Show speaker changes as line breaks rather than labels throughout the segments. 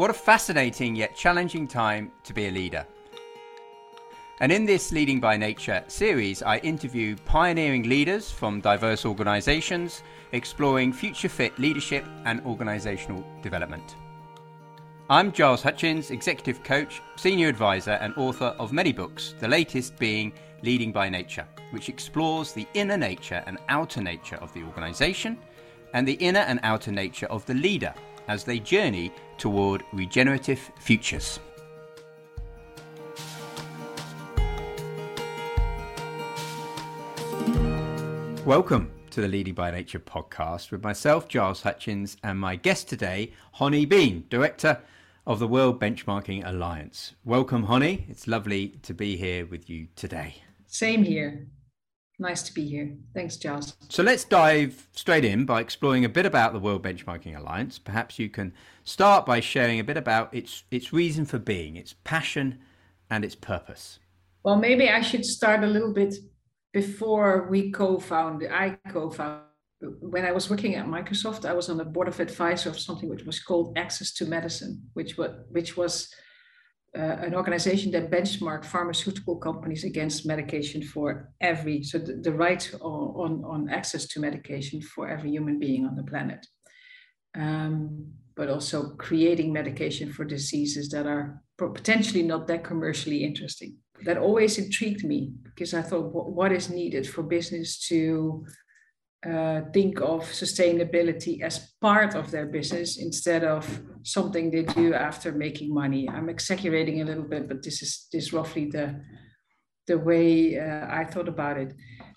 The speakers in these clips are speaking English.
What a fascinating yet challenging time to be a leader. And in this Leading by Nature series, I interview pioneering leaders from diverse organisations exploring future fit leadership and organisational development. I'm Giles Hutchins, Executive Coach, Senior Advisor, and author of many books, the latest being Leading by Nature, which explores the inner nature and outer nature of the organisation and the inner and outer nature of the leader as they journey toward regenerative futures. Welcome to the Leading by Nature podcast with myself, Giles Hutchins, and my guest today, Gonnie Been, Director of the World Benchmarking Alliance. Welcome, Gonnie. It's lovely to be here with you today.
Same here. Nice to be here. Thanks, Giles.
So let's dive straight in by exploring a bit about the World Benchmarking Alliance. Perhaps you can start by sharing a bit about its its reason for being, its passion, and its purpose.
Well, maybe I should start a little bit before we co-founded. I co-founded when I was working at Microsoft, I was on the board of advisor of something which was called Access to Medicine, which was which was an organization that benchmarked pharmaceutical companies against medication for every so the, the right on, on access to medication for every human being on the planet, um, but also creating medication for diseases that are potentially not that commercially interesting. That always intrigued me because I thought, what is needed for business to uh, think of sustainability as part of their business instead of something they do after making money. I'm exaggerating a little bit, but this is this roughly the the way uh, I thought about it.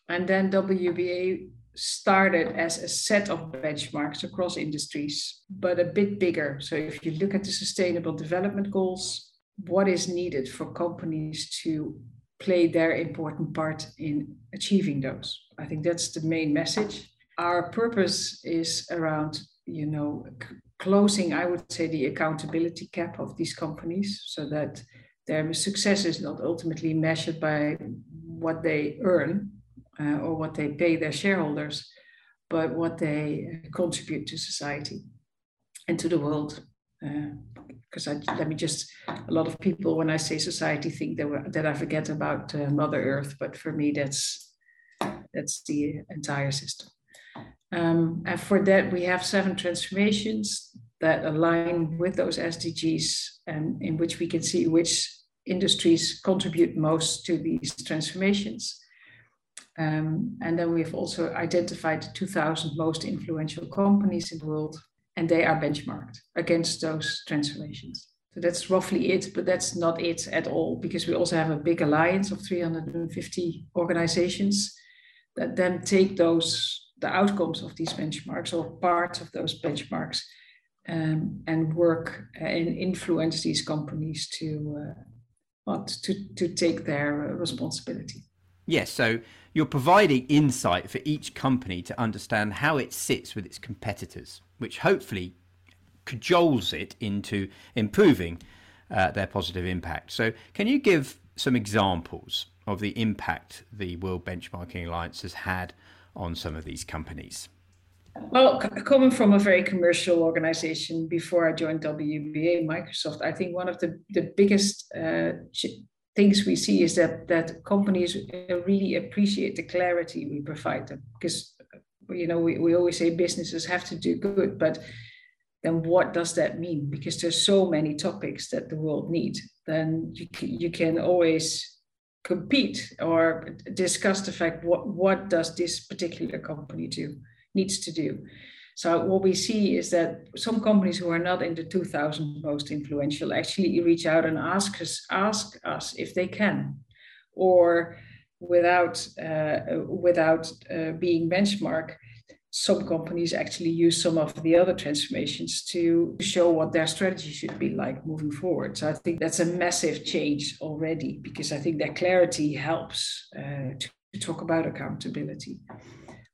And then WBA started as a set of benchmarks across industries, but a bit bigger. So if you look at the sustainable development goals, what is needed for companies to play their important part in achieving those. I think that's the main message. Our purpose is around, you know, c- closing, I would say, the accountability gap of these companies so that their success is not ultimately measured by what they earn uh, or what they pay their shareholders, but what they contribute to society and to the world. Because let me just, a lot of people, when I say society, think that, that I forget about uh, Mother Earth, but for me, that's that's the entire system. Um, and for that, we have seven transformations that align with those SDGs, and in which we can see which industries contribute most to these transformations. Um, and then we've also identified the 2,000 most influential companies in the world, and they are benchmarked against those transformations. So that's roughly it, but that's not it at all, because we also have a big alliance of 350 organizations that then take those the outcomes of these benchmarks or parts of those benchmarks um, and work and influence these companies to uh, what to to take their responsibility.
Yes, so you're providing insight for each company to understand how it sits with its competitors, which hopefully cajoles it into improving uh, their positive impact. So, can you give some examples of the impact the World Benchmarking Alliance has had on some of these companies?
Well, coming from a very commercial organization before I joined WBA, Microsoft, I think one of the, the biggest uh, things we see is that that companies really appreciate the clarity we provide them because you know we, we always say businesses have to do good but then what does that mean? Because there's so many topics that the world needs then you you can always compete or discuss the fact what what does this particular company do needs to do. So what we see is that some companies who are not in the 2000 most influential actually reach out and ask us ask us if they can. Or without uh, without uh, being benchmark some companies actually use some of the other transformations to show what their strategy should be like moving forward. So I think that's a massive change already because I think that clarity helps uh, to, talk about accountability.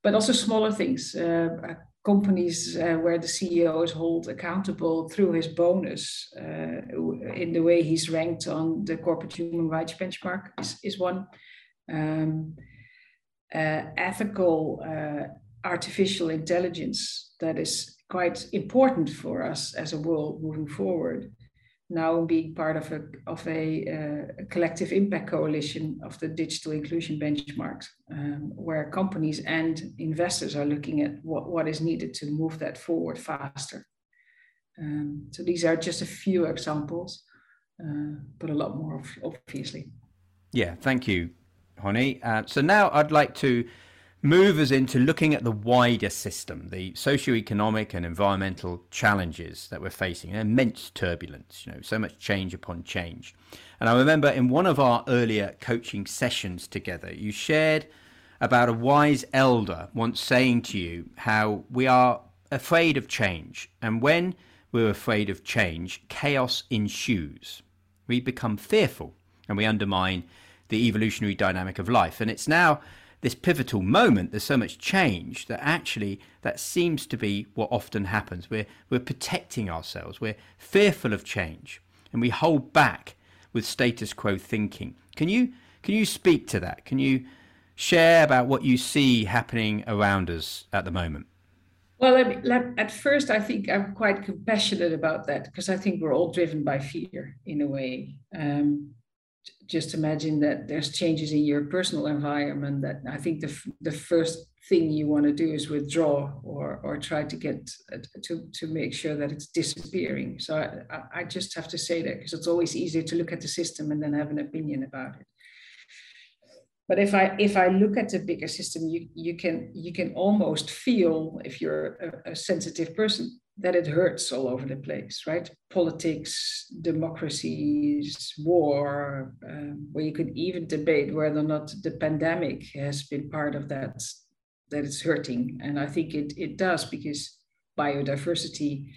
But also smaller things, uh, uh companies uh, where the CEO is held accountable through his bonus uh, in the way he's ranked on the corporate human rights benchmark is, is one. Um, uh, ethical artificial intelligence that is quite important for us as a world moving forward. Now being part of a of a, uh, collective impact coalition of the digital inclusion benchmarks, um, where companies and investors are looking at what, what is needed to move that forward faster. Um, so these are just a few examples, uh, but a lot more, obviously.
Yeah, thank you, Gonnie. Uh, so now I'd like to move us into looking at the wider system, the socio-economic and environmental challenges that we're facing, immense turbulence, you know, so much change upon change. And I remember in one of our earlier coaching sessions together, you shared about a wise elder once saying to you how we are afraid of change. And when we're afraid of change, chaos ensues. We become fearful and we undermine the evolutionary dynamic of life. And it's now this pivotal moment, there's so much change that actually that seems to be what often happens. We're, we're protecting ourselves, we're fearful of change, and we hold back with status quo thinking. Can you, can you speak to that? Can you share about what you see happening around us at the moment?
Well, at first, I think I'm quite compassionate about that because I think we're all driven by fear in a way. Um, just imagine that there's changes in your personal environment that I think the, the first thing you want to do is withdraw or, or try to get uh, to, to make sure that it's disappearing. So I, I just have to say that because it's always easier to look at the system and then have an opinion about it. But if I if I look at the bigger system, you you can you can almost feel if you're a, a sensitive person that it hurts all over the place, right? Politics, democracies, war, um, where you could even debate whether or not the pandemic has been part of that, that it's hurting. And I think it, it does because biodiversity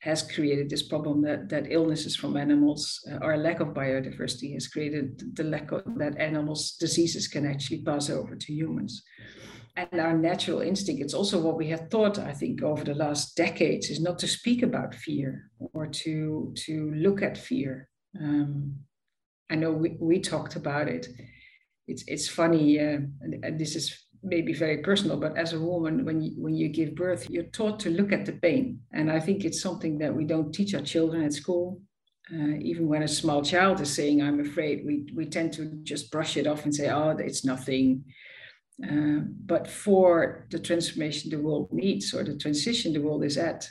has created this problem that, that illnesses from animals uh, or lack of biodiversity has created the lack of that animals diseases can actually pass over to humans and our natural instinct it's also what we have thought i think over the last decades is not to speak about fear or to to look at fear. Um, i know we, we talked about it. It's it's funny uh, and, and, this is maybe very personal but as a woman when you when you give birth you're taught to look at the pain. And i think it's something that we don't teach our children at school. Uh, even when a small child is saying i'm afraid we we tend to just brush it off and say oh it's nothing uh, but for the transformation the world needs or the transition the world is at,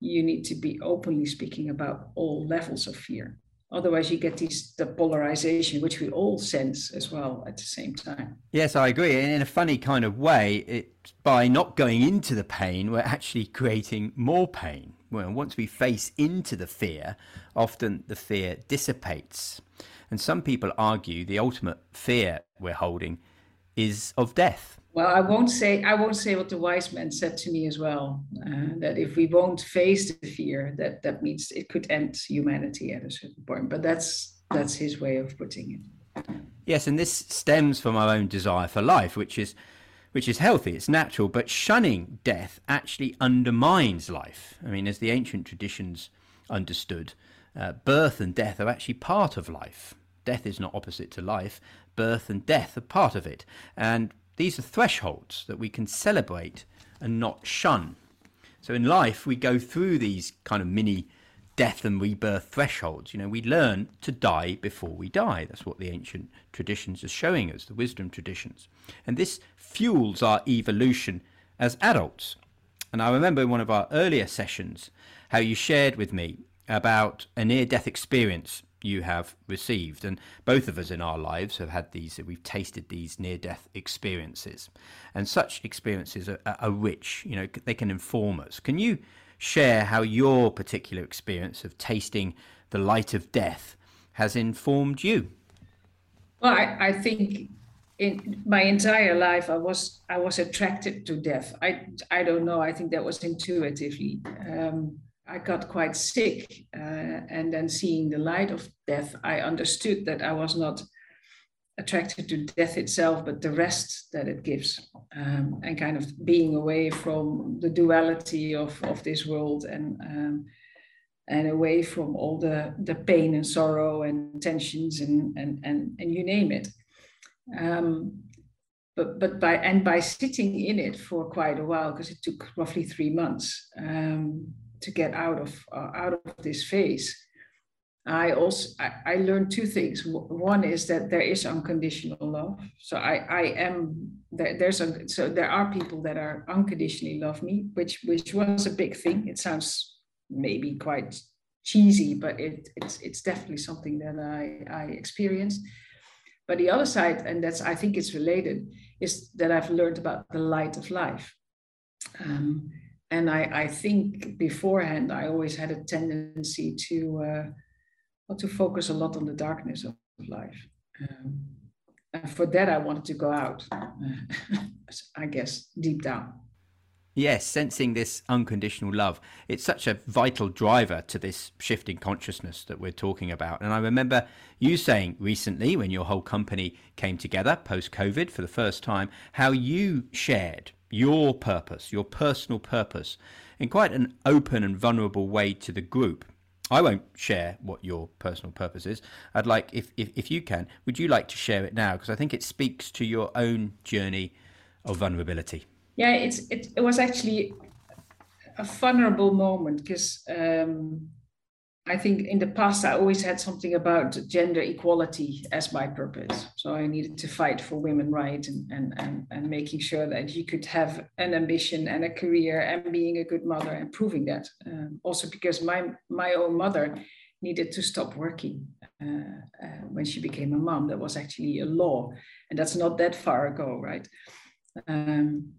you need to be openly speaking about all levels of fear. Otherwise, you get these the polarization, which we all sense as well at the same time.
Yes, I agree. And in a funny kind of way, it by not going into the pain, we're actually creating more pain. Well, once we face into the fear, often the fear dissipates. And some people argue the ultimate fear we're holding is of death.
Well, I won't say I won't say what the wise man said to me as well. Uh, that if we won't face the fear, that that means it could end humanity at a certain point. But that's that's his way of putting it.
Yes, and this stems from our own desire for life, which is which is healthy, it's natural. But shunning death actually undermines life. I mean, as the ancient traditions understood, uh, birth and death are actually part of life. Death is not opposite to life, birth and death are part of it. And these are thresholds that we can celebrate and not shun. So in life, we go through these kind of mini death and rebirth thresholds. You know, we learn to die before we die. That's what the ancient traditions are showing us, the wisdom traditions. And this fuels our evolution as adults. And I remember in one of our earlier sessions how you shared with me about a near death experience you have received. And both of us in our lives have had these, we've tasted these near death experiences. And such experiences are, are, rich, you know, they can inform us. Can you share how your particular experience of tasting the light of death has informed you?
Well, I, I think in my entire life i was i was attracted to death i i don't know i think that was intuitively um, I got quite sick. Uh, and then seeing the light of death, I understood that I was not attracted to death itself, but the rest that it gives, um, and kind of being away from the duality of, of this world and um, and away from all the, the pain and sorrow and tensions and, and, and, and you name it. Um, but but by and by sitting in it for quite a while because it took roughly three months um, to get out of uh, out of this phase. I also I, I, learned two things. One is that there is unconditional love. So i i am there, there's a so there are people that are unconditionally love me which which was a big thing. It sounds maybe quite cheesy but it it's it's definitely something that i i experienced. But the other side and that's i think it's related is that i've learned about the light of life. Um, and I, I think beforehand I always had a tendency to uh, to focus a lot on the darkness of life. Um, and for that, I wanted to go out, uh, I guess, deep down.
Yes, sensing this unconditional love. It's such a vital driver to this shift in consciousness that we're talking about. And I remember you saying recently, when your whole company came together post COVID for the first time, how you shared your purpose, your personal purpose, in quite an open and vulnerable way to the group. I won't share what your personal purpose is. I'd like, if, if, if you can, would you like to share it now? Because I think it speaks to your own journey of vulnerability.
Yeah, it's it, it was actually a vulnerable moment because um, I think in the past, I always had something about gender equality as my purpose. So I needed to fight for women rights and, and, and, and making sure that you could have an ambition and a career and being a good mother and proving that. Um, also because my, my own mother needed to stop working uh, uh, when she became a mom. That was actually a law. And that's not that far ago, right? Um,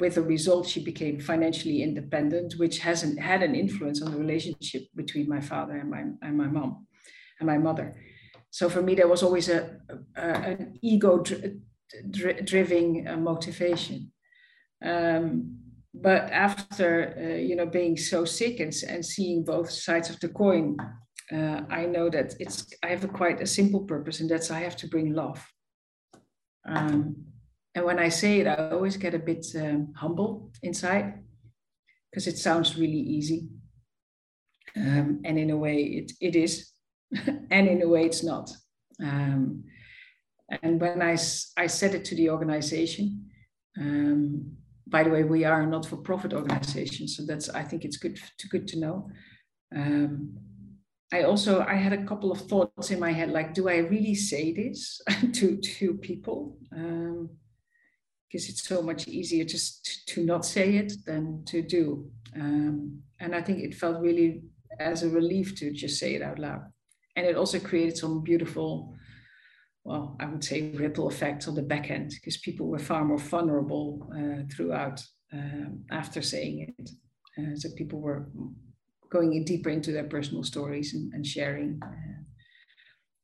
with a result, she became financially independent, which hasn't had an influence on the relationship between my father and my and my mom and my mother. So for me, there was always a, a an ego dri- dri- uh, motivation. Um, but after uh, you know being so sick and, and seeing both sides of the coin, uh, I know that it's I have a quite a simple purpose, and that's I have to bring love. Um, and when I say it, I always get a bit um, humble inside because it sounds really easy. Um, and in a way, it, it is. and in a way, it's not. Um, and when I, I said it to the organization, um, by the way, we are a not-for-profit organization, so that's I think it's good to good to know. Um, I also I had a couple of thoughts in my head, like, do I really say this to to people? Um, because it's so much easier just to not say it than to do. Um, and I think it felt really as a relief to just say it out loud. And it also created some beautiful, well, I would say ripple effects on the back end because people were far more vulnerable uh, throughout um, after saying it. Uh, so people were going in deeper into their personal stories and, and sharing. Uh,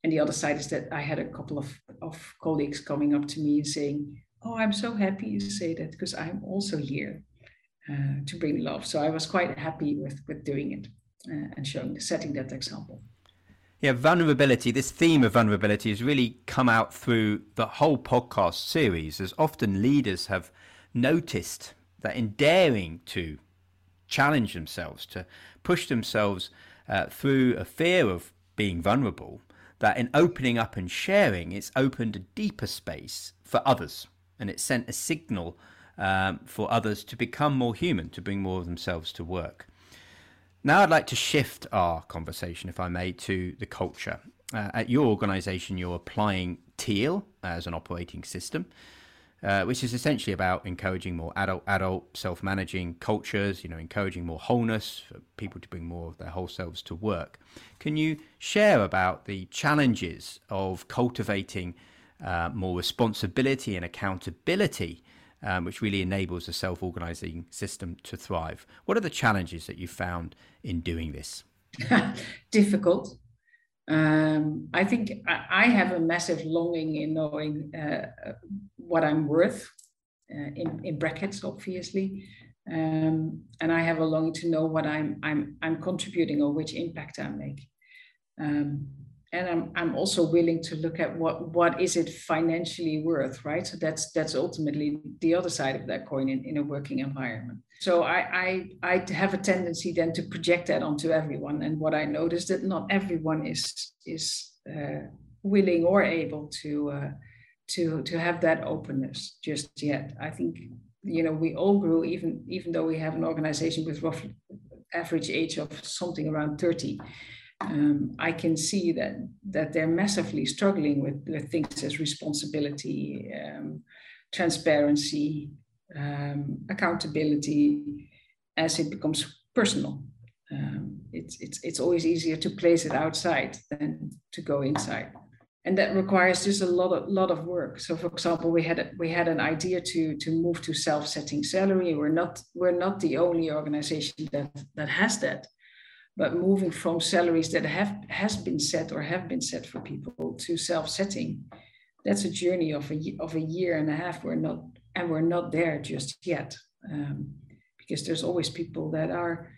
and the other side is that I had a couple of, of colleagues coming up to me and saying, oh, I'm so happy you say that because I'm also here uh, to bring love. So I was quite happy with with doing it uh, and showing, setting that example.
Yeah, vulnerability, this theme of vulnerability has really come out through the whole podcast series, as often leaders have noticed that in daring to challenge themselves, to push themselves uh, through a fear of being vulnerable, that in opening up and sharing, it's opened a deeper space for others and it sent a signal um, for others to become more human, to bring more of themselves to work. Now, I'd like to shift our conversation, if I may, to the culture. Uh, at your organization, you're applying TEAL as an operating system, uh, which is essentially about encouraging more adult, adult, self-managing cultures. You know, encouraging more wholeness for people to bring more of their whole selves to work. Can you share about the challenges of cultivating uh, more responsibility and accountability, um, which really enables a self organizing system to thrive. What are the challenges that you found in doing this?
Difficult. Um, I think I have a massive longing in knowing uh, what I'm worth, uh, in, in brackets, obviously. Um, and I have a longing to know what I'm, I'm, I'm contributing or which impact I make. Um, and I'm, I'm also willing to look at what what is it financially worth right? So that's that's ultimately the other side of that coin in, in a working environment. So I, I i have a tendency then to project that onto everyone. And what i noticed that not everyone is is uh, willing or able to uh, to to have that openness just yet. I think you know we all grew even even though we have an organization with roughly average age of something around 30 um, I can see that that they're massively struggling with, with things as responsibility, um, transparency, um, accountability, as it becomes personal. Um, it's it's it's always easier to place it outside than to go inside, and that requires just a lot of lot of work. So, for example, we had we had an idea to to move to self-setting salary. We're not we're not the only organization that that has that but moving from salaries that have has been set or have been set for people to self-setting that's a journey of a of a year and a half. We're not and we're not there just yet um, because there's always people that are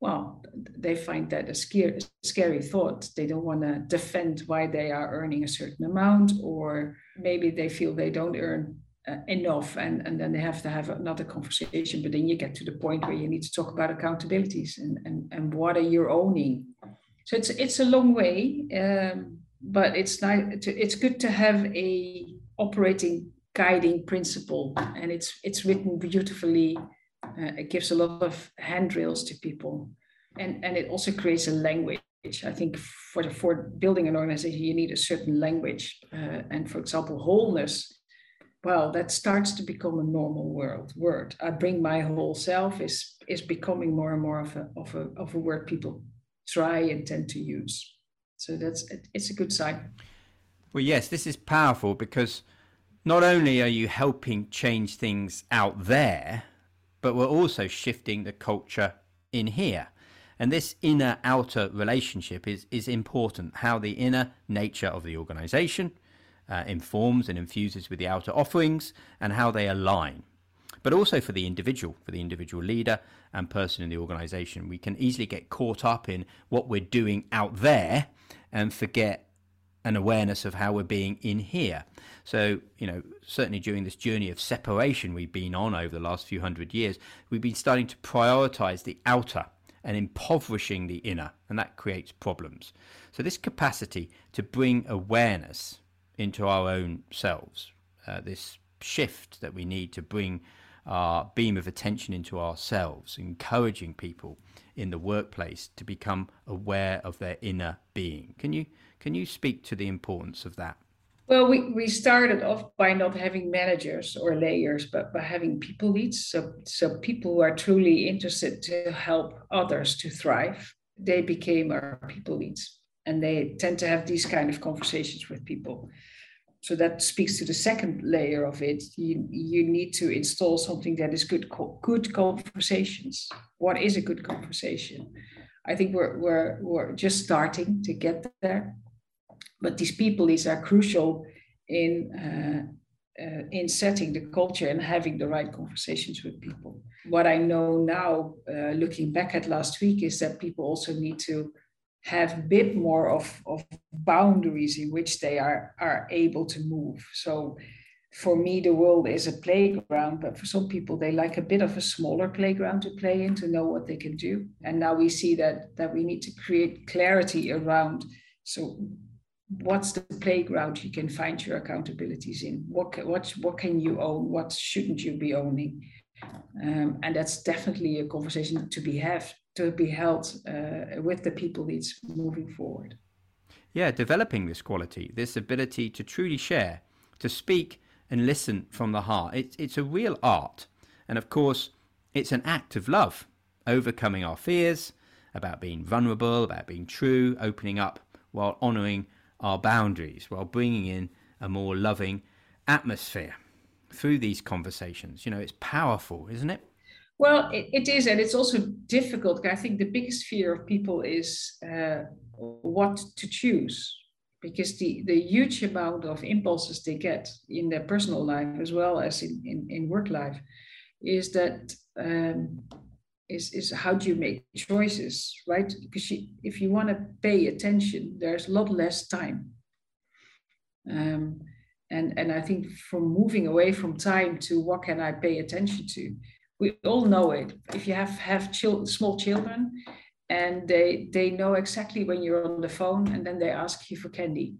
well they find that a scary, scary thought. They don't want to defend why they are earning a certain amount or maybe they feel they don't earn uh, enough and, and then they have to have another conversation but then you get to the point where you need to talk about accountabilities and, and, and what are you owning so it's it's a long way um, but it's nice to, it's good to have a operating guiding principle and it's it's written beautifully uh, it gives a lot of handrails to people and and it also creates a language I think for the, for building an organization, you need a certain language. Uh, and for example, wholeness well, that starts to become a normal world word. I bring my whole self is is becoming more and more of a of a of a word people try and tend to use. So that's it's a good sign.
Well, yes, this is powerful because not only are you helping change things out there, but we're also shifting the culture in here. And this inner outer relationship is, is important. How the inner nature of the organization uh, informs and infuses with the outer offerings and how they align. But also for the individual, for the individual leader and person in the organization. We can easily get caught up in what we're doing out there and forget an awareness of how we're being in here. So, you know, certainly during this journey of separation we've been on over the last few hundred years, we've been starting to prioritize the outer and impoverishing the inner, and that creates problems. So, this capacity to bring awareness into our own selves. Uh, this shift that we need to bring our beam of attention into ourselves, encouraging people in the workplace to become aware of their inner being. Can you can you speak to the importance of that?
Well, we, we started off by not having managers or layers, but by having people leads. So, so people who are truly interested to help others to thrive, they became our people leads. And they tend to have these kind of conversations with people. So that speaks to the second layer of it. You, you need to install something that is good good conversations. What is a good conversation? I think we're, we're, we're just starting to get there. But these people these are crucial in uh, uh, in setting the culture and having the right conversations with people. What i know now uh, looking back at last week is that people also need to have a bit more of, of boundaries in which they are, are able to move. So for me, the world is a playground, but for some people, they like a bit of a smaller playground to play in to know what they can do. And now we see that that we need to create clarity around. So, what's the playground you can find your accountabilities in? What what what can you own? What shouldn't you be owning? Um, and that's definitely a conversation to be have to be held uh, with the people needs moving forward.
Yeah, developing this quality, this ability to truly share, to speak and listen from the heart. It's it's a real art, and of course, it's an act of love, overcoming our fears about being vulnerable, about being true, opening up while honouring our boundaries, while bringing in a more loving atmosphere through these conversations. You know, it's powerful, isn't it?
Well, it, it is, and it's also difficult. I think the biggest fear of people is uh, what to choose, because the, the huge amount of impulses they get in their personal life as well as in, in, in work life is that um, is, is how do you make choices, right? Because you, if you want to pay attention, there's a lot less time. Um, and, and I think from moving away from time to what can I pay attention to, we all know it. If you have have small children, and they they know exactly when you're on the phone, and then they ask you for candy.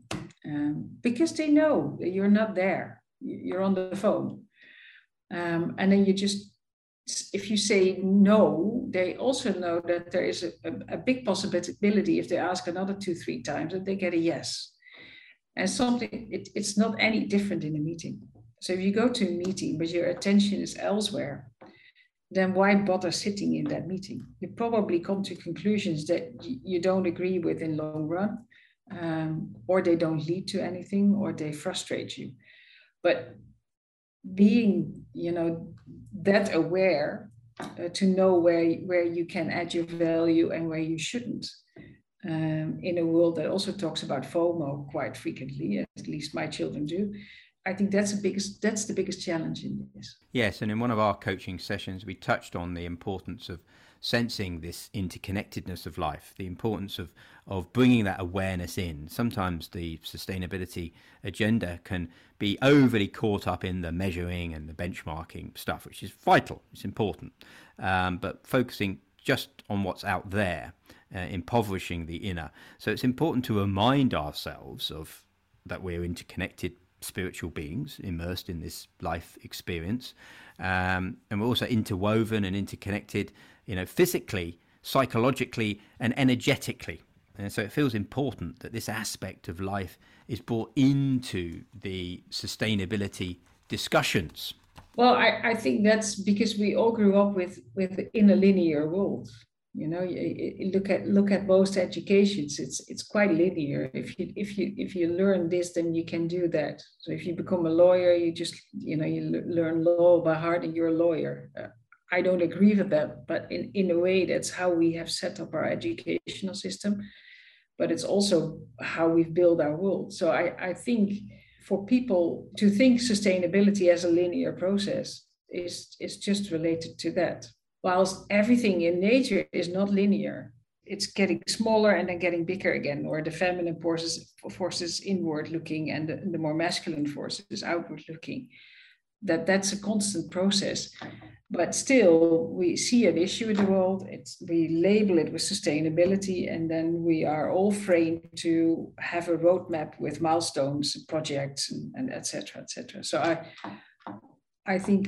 um, because they know that you're not there. You're on the phone. Um, and then you just, if you say no, they also know that there is a, a, a big possibility if they ask another two, three times that they get a yes. And something, it, it's not any different in a meeting. So if you go to a meeting, but your attention is elsewhere, then why bother sitting in that meeting? You probably come to conclusions that you don't agree with in long run, um, or they don't lead to anything, or they frustrate you. But being, you know, that aware uh, to know where where you can add your value and where you shouldn't, um, in a world that also talks about FOMO quite frequently, at least my children do, I think that's the biggest that's the biggest challenge in this.
Yes, and in one of our coaching sessions, we touched on the importance of sensing this interconnectedness of life, the importance of of bringing that awareness in. Sometimes the sustainability agenda can be overly caught up in the measuring and the benchmarking stuff, which is vital. It's important, um, but focusing just on what's out there, uh, impoverishing the inner. So it's important to remind ourselves of that we're interconnected spiritual beings immersed in this life experience. Um, and we're also interwoven and interconnected, you know, physically, psychologically, and energetically. And so it feels important that this aspect of life is brought into the sustainability discussions.
Well, I, I think that's because we all grew up with, with in a linear world you know you, you look at look at most educations it's it's quite linear. If you if you if you learn this then you can do that. So if you become a lawyer you just you know you learn law by heart and you're a lawyer. Uh, i don't agree with that but in in a way that's how we have set up our educational system but it's also how we've built our world. So i i think for people to think sustainability as a linear process is is just related to that whilst everything in nature is not linear it's getting smaller and then getting bigger again or the feminine forces forces inward looking and the, the more masculine forces outward looking. That that's a constant process but still we see an issue in the world. It's we label it with sustainability and then we are all framed to have a roadmap with milestones projects and, and et cetera et cetera. So i i think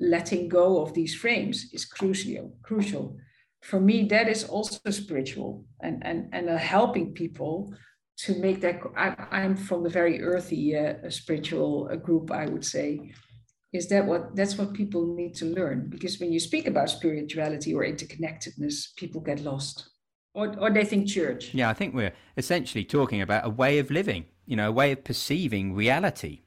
letting go of these frames is crucial crucial. For me that is also spiritual and and and uh, helping people to make that I, am from the very earthy uh, spiritual uh, group i would say. Is that what that's what people need to learn because when you speak about spirituality or interconnectedness people get lost or, or they think church.
Yeah i think we're essentially talking about a way of living you know a way of perceiving reality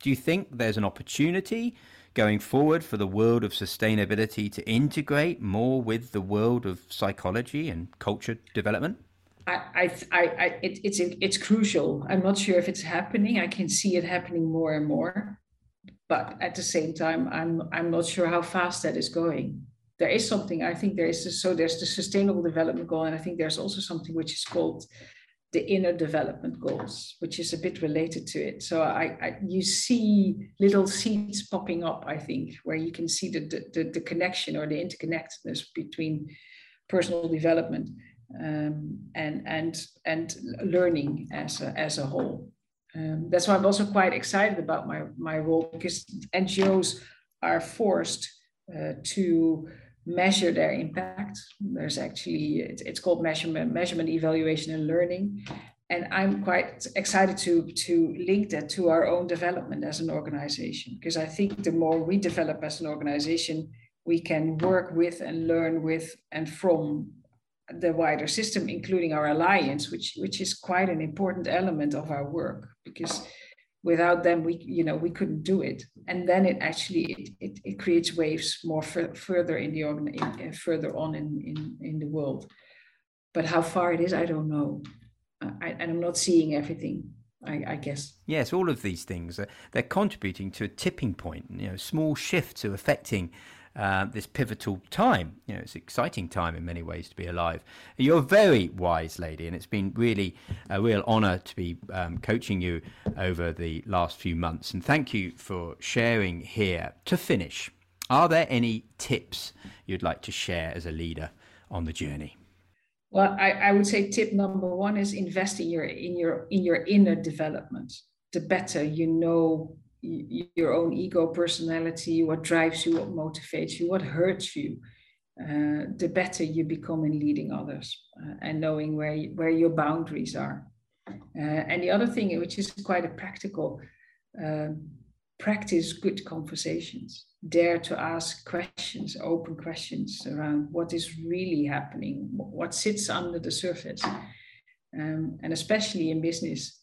do you think there's an opportunity going forward for the world of sustainability to integrate more with the world of psychology and culture development?
I, I, I, it, it's it's crucial. I'm not sure if it's happening. I can see it happening more and more, but at the same time, I'm I'm not sure how fast that is going. There is something. I think there is so there's the sustainable development goal, and I think there's also something which is called the inner development goals, which is a bit related to it. So I, I, you see little seeds popping up, I think, where you can see the, the, the connection or the interconnectedness between personal development um, and, and, and learning as a, as a whole. Um, that's why I'm also quite excited about my, my role because NGOs are forced uh, to measure their impact. There's actually it's called measurement, measurement, evaluation, and learning. And I'm quite excited to to link that to our own development as an organization because I think the more we develop as an organization, we can work with and learn with and from the wider system, including our alliance, which which is quite an important element of our work because without them we you know we couldn't do it and then it actually it, it, it creates waves more further in the organ in, uh, further on in, in in the world but how far it is i don't know I, and i'm not seeing everything I, I, guess.
Yes, all of these things they're contributing to a tipping point. You know, small shifts are affecting uh, this pivotal time. You know, it's an exciting time in many ways to be alive. You're a very wise lady, and it's been really a real honour to be um, coaching you over the last few months. And thank you for sharing here. To finish, are there any tips you'd like to share as a leader on the journey?
Well, I, I would say tip number one is invest in your in your in your inner development. The better you know your own ego, personality, what drives you, what motivates you, what hurts you, uh, the better you become in leading others uh, and knowing where where your boundaries are. Uh, and the other thing, which is quite a practical, um, practice good conversations. Dare to ask questions, open questions around what is really happening, what sits under the surface. Um, and especially in business,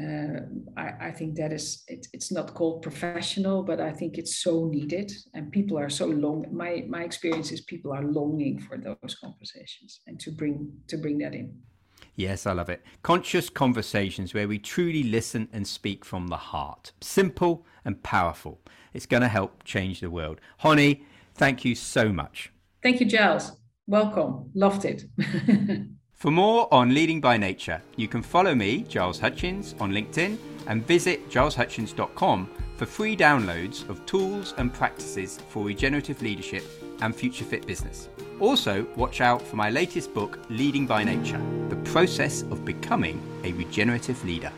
uh, I, I, think that is it, it's not called professional but i think it's so needed and people are so long my my experience is people are longing for those conversations and to bring to bring that in
Yes, I love it. Conscious conversations where we truly listen and speak from the heart. Simple and powerful. It's going to help change the world. Gonnie thank you so much.
Thank you, Giles. Welcome. Loved it.
For more on Leading by Nature, you can follow me, Giles Hutchins, on LinkedIn and visit gileshutchins.com for free downloads of tools and practices for regenerative leadership and future fit business. Also, watch out for my latest book, Leading by Nature The Process of Becoming a Regenerative Leader.